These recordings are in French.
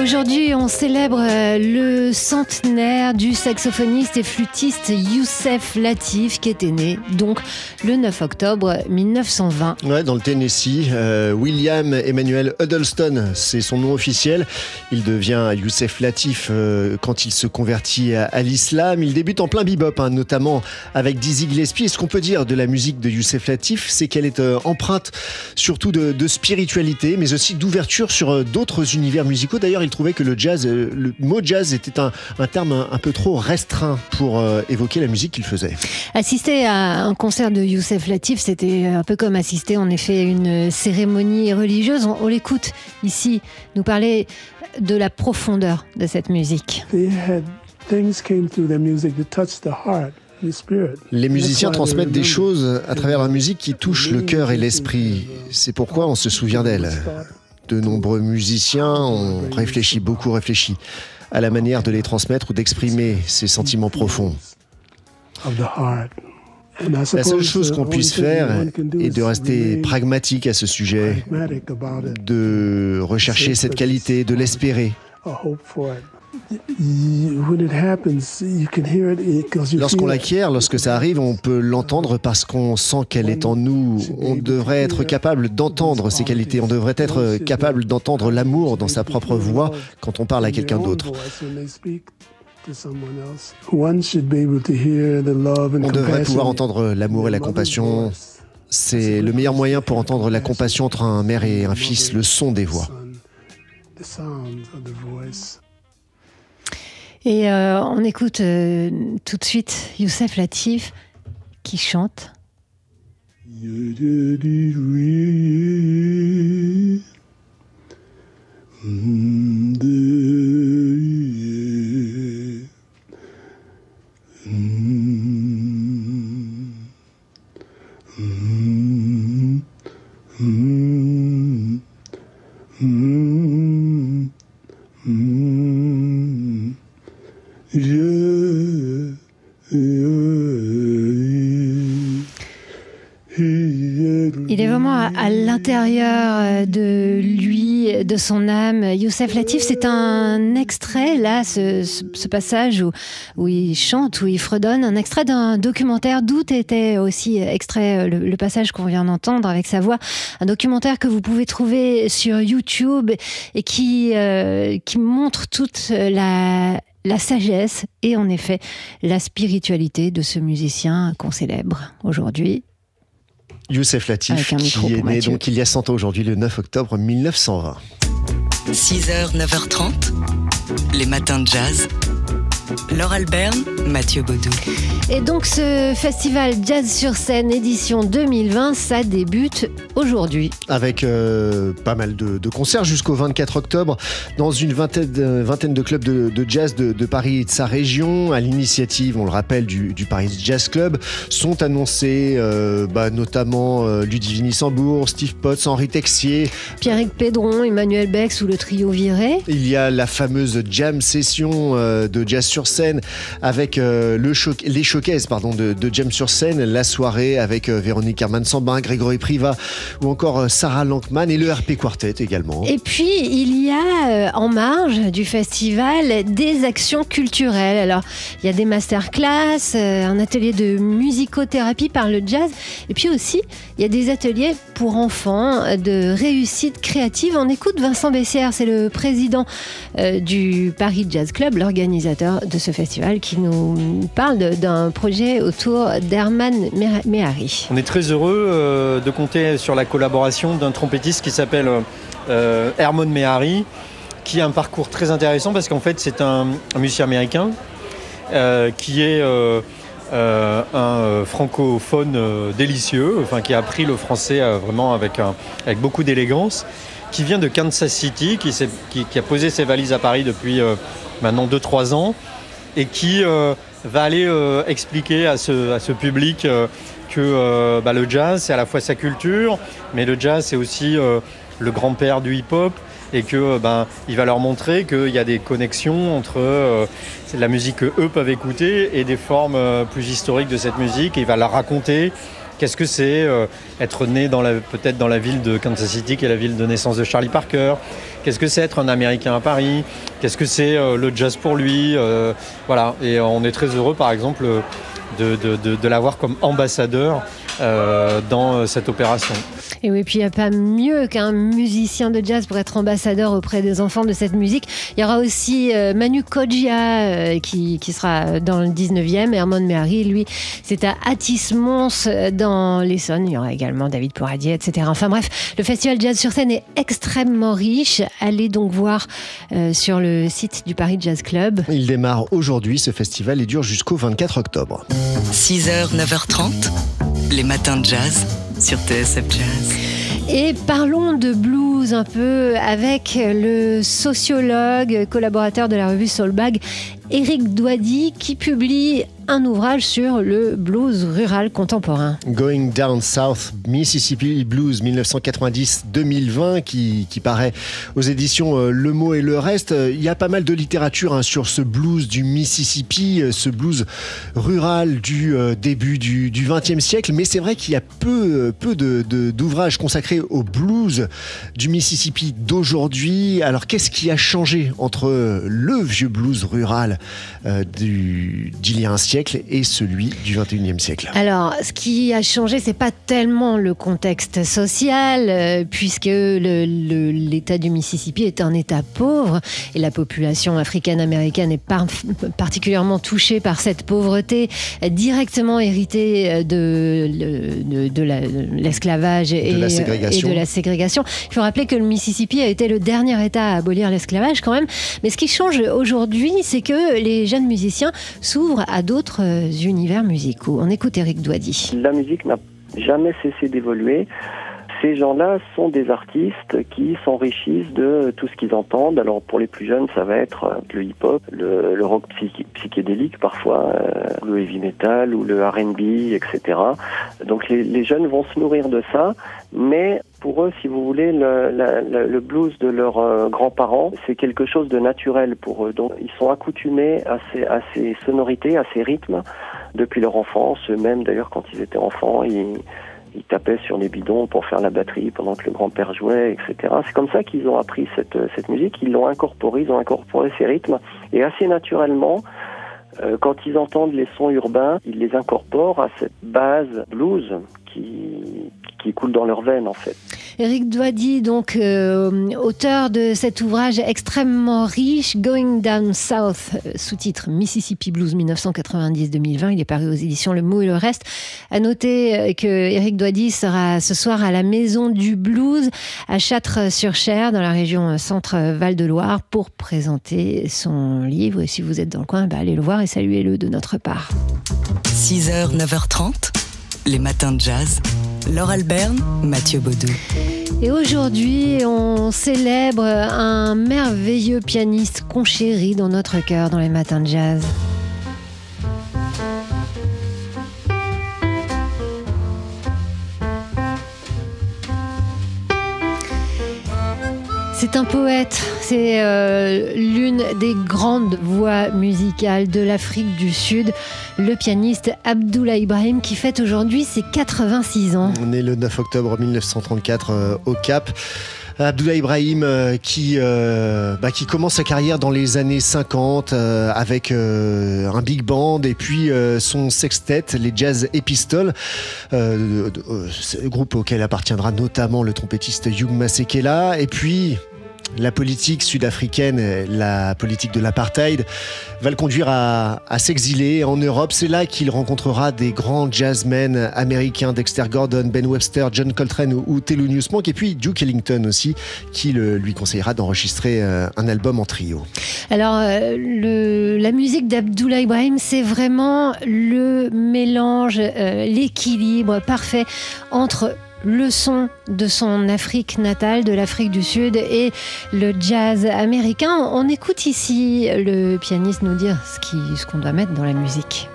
Aujourd'hui, on célèbre euh, le centenaire du saxophoniste et flûtiste Youssef Latif, qui était né donc le 9 octobre 1920. Ouais, dans le Tennessee, euh, William Emmanuel Huddleston, c'est son nom officiel. Il devient Youssef Latif euh, quand il se convertit à, l'islam. Il débute en plein bebop, hein, notamment avec Dizzy Gillespie. Et ce qu'on peut dire de la musique de Youssef Latif, c'est qu'elle est empreinte surtout de, de, spiritualité, mais aussi d'ouverture sur d'autres univers musicaux. D'ailleurs, il trouvait que le jazz, euh, le mot jazz était un, terme un, peu trop restreint pour euh, évoquer la musique qu'il faisait. Assister à un concert de Youssef Latif, c'était un peu comme assister en effet à une cérémonie religieuse. On, l'écoute ici nous parler de la profondeur de cette musique. Les musiciens transmettent des choses à travers la musique qui touchent le cœur et l'esprit. C'est pourquoi on se souvient d'elle de nombreux musiciens ont réfléchi, beaucoup réfléchi, à la manière de les transmettre ou d'exprimer ces sentiments profonds. La seule chose qu'on puisse faire est de rester pragmatique à ce sujet, de rechercher cette qualité, de l'espérer. Lorsqu'on l'acquiert, lorsque ça arrive, on peut l'entendre parce qu'on sent qu'elle est en nous. On devrait être capable d'entendre ses qualités. On devrait être capable d'entendre l'amour dans sa propre voix quand on parle à quelqu'un d'autre. On devrait pouvoir entendre l'amour et la compassion. C'est le meilleur moyen pour entendre la compassion entre un mère et un fils, le son des voix. Et euh, on écoute euh, tout de suite Youssef Latif qui chante. Il est vraiment à, l'intérieur euh, de lui, de son âme. Youssef Latif, c'est un extrait, là, ce, passage où, où, il chante, où il fredonne, un extrait d'un documentaire d'où était aussi extrait euh, le, passage qu'on vient d'entendre avec sa voix. Un documentaire que vous pouvez trouver sur YouTube et qui, euh, qui montre toute la, la sagesse et en effet la spiritualité de ce musicien qu'on célèbre aujourd'hui. Youssef Latif, qui est né donc il y a 100 ans aujourd'hui, le 9 octobre 1920. 6h, 9h30, les matins de jazz. Laure Alberne, Mathieu Baudou. Et donc ce festival Jazz sur scène édition 2020, ça débute aujourd'hui. Avec euh, pas mal de, concerts jusqu'au 24 octobre dans une vingtaine, vingtaine de clubs de, jazz de, Paris et de sa région. À l'initiative, on le rappelle, du, Paris Jazz Club, sont annoncés euh, bah, notamment euh, Ludivine Sambourg, Steve Potts, Henri Texier, Pierrick Pédron, Emmanuel Bex ou le trio Viré. Il y a la fameuse jam session de jazz sur scène avec euh, le les showcases pardon, de, James sur scène, la soirée avec euh, Véronique Herman Sambin, Grégory Priva ou encore euh, Sarah Lankman et le RP Quartet également. Et puis il y a en marge du festival des actions culturelles. Alors il y a des masterclass, un atelier de musicothérapie par le jazz et puis aussi il y a des ateliers pour enfants de réussite créative. On écoute Vincent Bessière, c'est le président du Paris Jazz Club, l'organisateur de ce festival qui nous parle d'un projet autour d'Herman Mehari. On est très heureux euh, de compter sur la collaboration d'un trompettiste qui s'appelle euh, Herman Mehari, qui a un parcours très intéressant parce qu'en fait c'est un, musicien américain euh, qui est un francophone délicieux, enfin qui a appris le français vraiment avec, avec beaucoup d'élégance, qui vient de Kansas City, qui, qui, a posé ses valises à Paris depuis maintenant 2-3 ans et qui euh, va aller euh, expliquer à ce, à ce public euh, que bah, le jazz, c'est à la fois sa culture, mais le jazz, c'est aussi le grand-père du hip-hop et que ben il va leur montrer qu'il y a des connexions entre la musique qu'eux peuvent écouter et des formes plus historiques de cette musique et il va leur raconter Qu'est-ce que c'est euh, être né dans la, peut-être dans la ville de Kansas City, qui est la ville de naissance de Charlie Parker Qu'est-ce que c'est être un Américain à Paris? Qu'est-ce que c'est euh, le jazz pour lui euh, Voilà, et on est très heureux, par exemple, de, de, l'avoir comme ambassadeur euh, dans cette opération. Et oui, puis il n'y a pas mieux qu'un musicien de jazz pour être ambassadeur auprès des enfants de cette musique. Il y aura aussi euh, Manu Kodjia euh, qui, qui, sera dans le 19e, Hermone Mehari, lui, c'est à Atis-Mons dans l'Essonne. Il y aura également David Pouradier, etc. Enfin bref, le festival Jazz sur scène est extrêmement riche. Allez donc voir euh, sur le site du Paris Jazz Club. Il démarre aujourd'hui, ce festival, et dure jusqu'au 24 octobre. 6h, 9h30, les matins de jazz sur TSF Jazz. Et parlons de blues un peu avec le sociologue, collaborateur de la revue Soulbag, Éric Douady, qui publie un ouvrage sur le blues rural contemporain. Going Down South, Mississippi Blues 1990-2020, qui, paraît aux éditions euh, Le Mot et le Reste. Il y a pas mal de littérature hein, sur ce blues du Mississippi, ce blues rural du euh, début du XXe siècle, mais c'est vrai qu'il y a peu, peu d'ouvrages consacrés au blues du Mississippi d'aujourd'hui. Alors qu'est-ce qui a changé entre le vieux blues rural euh, d'il y a un siècle et celui du 21e siècle Alors, ce qui a changé, c'est pas tellement le contexte social, euh, puisque l'État du Mississippi est un État pauvre et la population africaine-américaine est par, particulièrement touchée par cette pauvreté directement héritée de, de, de l'esclavage et, et, de la ségrégation. Il faut rappeler que le Mississippi a été le dernier État à abolir l'esclavage quand même. Mais ce qui change aujourd'hui, c'est que les jeunes musiciens s'ouvrent à d'autres euh, univers musicaux. On écoute Eric Douady. La musique n'a jamais cessé d'évoluer ces gens-là sont des artistes qui s'enrichissent de tout ce qu'ils entendent. Alors pour les plus jeunes, ça va être euh, le hip-hop, le, rock psychédélique parfois, euh, le heavy metal ou le R&B, etc. Donc les, jeunes vont se nourrir de ça, mais pour eux, si vous voulez, le, le, le blues de leurs euh, grands-parents, c'est quelque chose de naturel pour eux. Donc ils sont accoutumés à ces, sonorités, à ces rythmes depuis leur enfance. Eux-mêmes, d'ailleurs, quand ils étaient enfants, ils tapaient sur les bidons pour faire la batterie pendant que le grand-père jouait, etc. C'est comme ça qu'ils ont appris cette, cette musique, ils l'ont incorporée, ils ont incorporé ces rythmes, et assez naturellement, euh, quand ils entendent les sons urbains, ils les incorporent à cette base blues qui, qui coule dans leurs veines en fait. Eric Douady, donc euh, auteur de cet ouvrage extrêmement riche, Going Down South, euh, sous-titre Mississippi Blues 1990-2020. Il est paru aux éditions Le Mot et le Reste. À noter euh, que Eric Douady sera ce soir à la Maison du Blues à Châtres-sur-Cher, dans la région Centre-Val-de-Loire, pour présenter son livre. Et si vous êtes dans le coin, bah, allez le voir et saluez-le de notre part. 6h, 9h30, les matins de jazz. Laure Alberne, Mathieu Baudou. Et aujourd'hui, on célèbre un merveilleux pianiste conchéri dans notre cœur dans les matins de jazz. C'est un poète, c'est euh, l'une des grandes voix musicales de l'Afrique du Sud, le pianiste Abdullah Ibrahim qui fête aujourd'hui ses 86 ans. On est le 9 octobre 1934 euh, au Cap. Abdullah Ibrahim euh, qui, bah, qui commence sa carrière dans les années 50 euh, avec un big band et puis son sextet, les Jazz Epistoles, groupe auquel appartiendra notamment le trompettiste Hugh Masekela. Et puis la politique sud-africaine, la politique de l'apartheid, va le conduire à, s'exiler en Europe. C'est là qu'il rencontrera des grands jazzmen américains, Dexter Gordon, Ben Webster, John Coltrane ou, ou Thelonious Monk, et puis Duke Ellington aussi, qui lui conseillera d'enregistrer euh, un album en trio. Alors, euh, la musique d'Abdullah Ibrahim, c'est vraiment le mélange, euh, l'équilibre parfait entre le son de son Afrique natale, de l'Afrique du Sud et le jazz américain. On écoute ici le pianiste nous dire ce qu'on ce doit mettre dans la musique.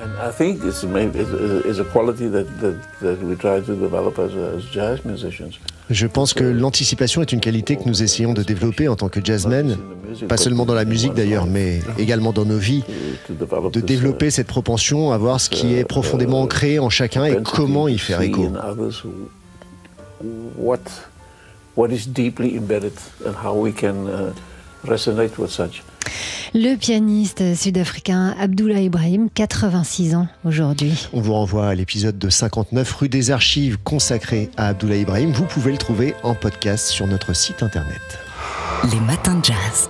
And I think it's, it's a quality that, that, that we try to develop as, as jazz musicians. Je pense que l'anticipation est une qualité que nous essayons de développer en tant que jazzmen, pas seulement dans la musique d'ailleurs, mais également dans nos vies, de développer cette propension à voir ce qui est profondément ancré en chacun et comment y faire écho. Le pianiste sud-africain Abdullah Ibrahim, 86 ans aujourd'hui. On vous renvoie à l'épisode de 59 rue des Archives consacré à Abdullah Ibrahim. Vous pouvez le trouver en podcast sur notre site internet. Les matins de jazz.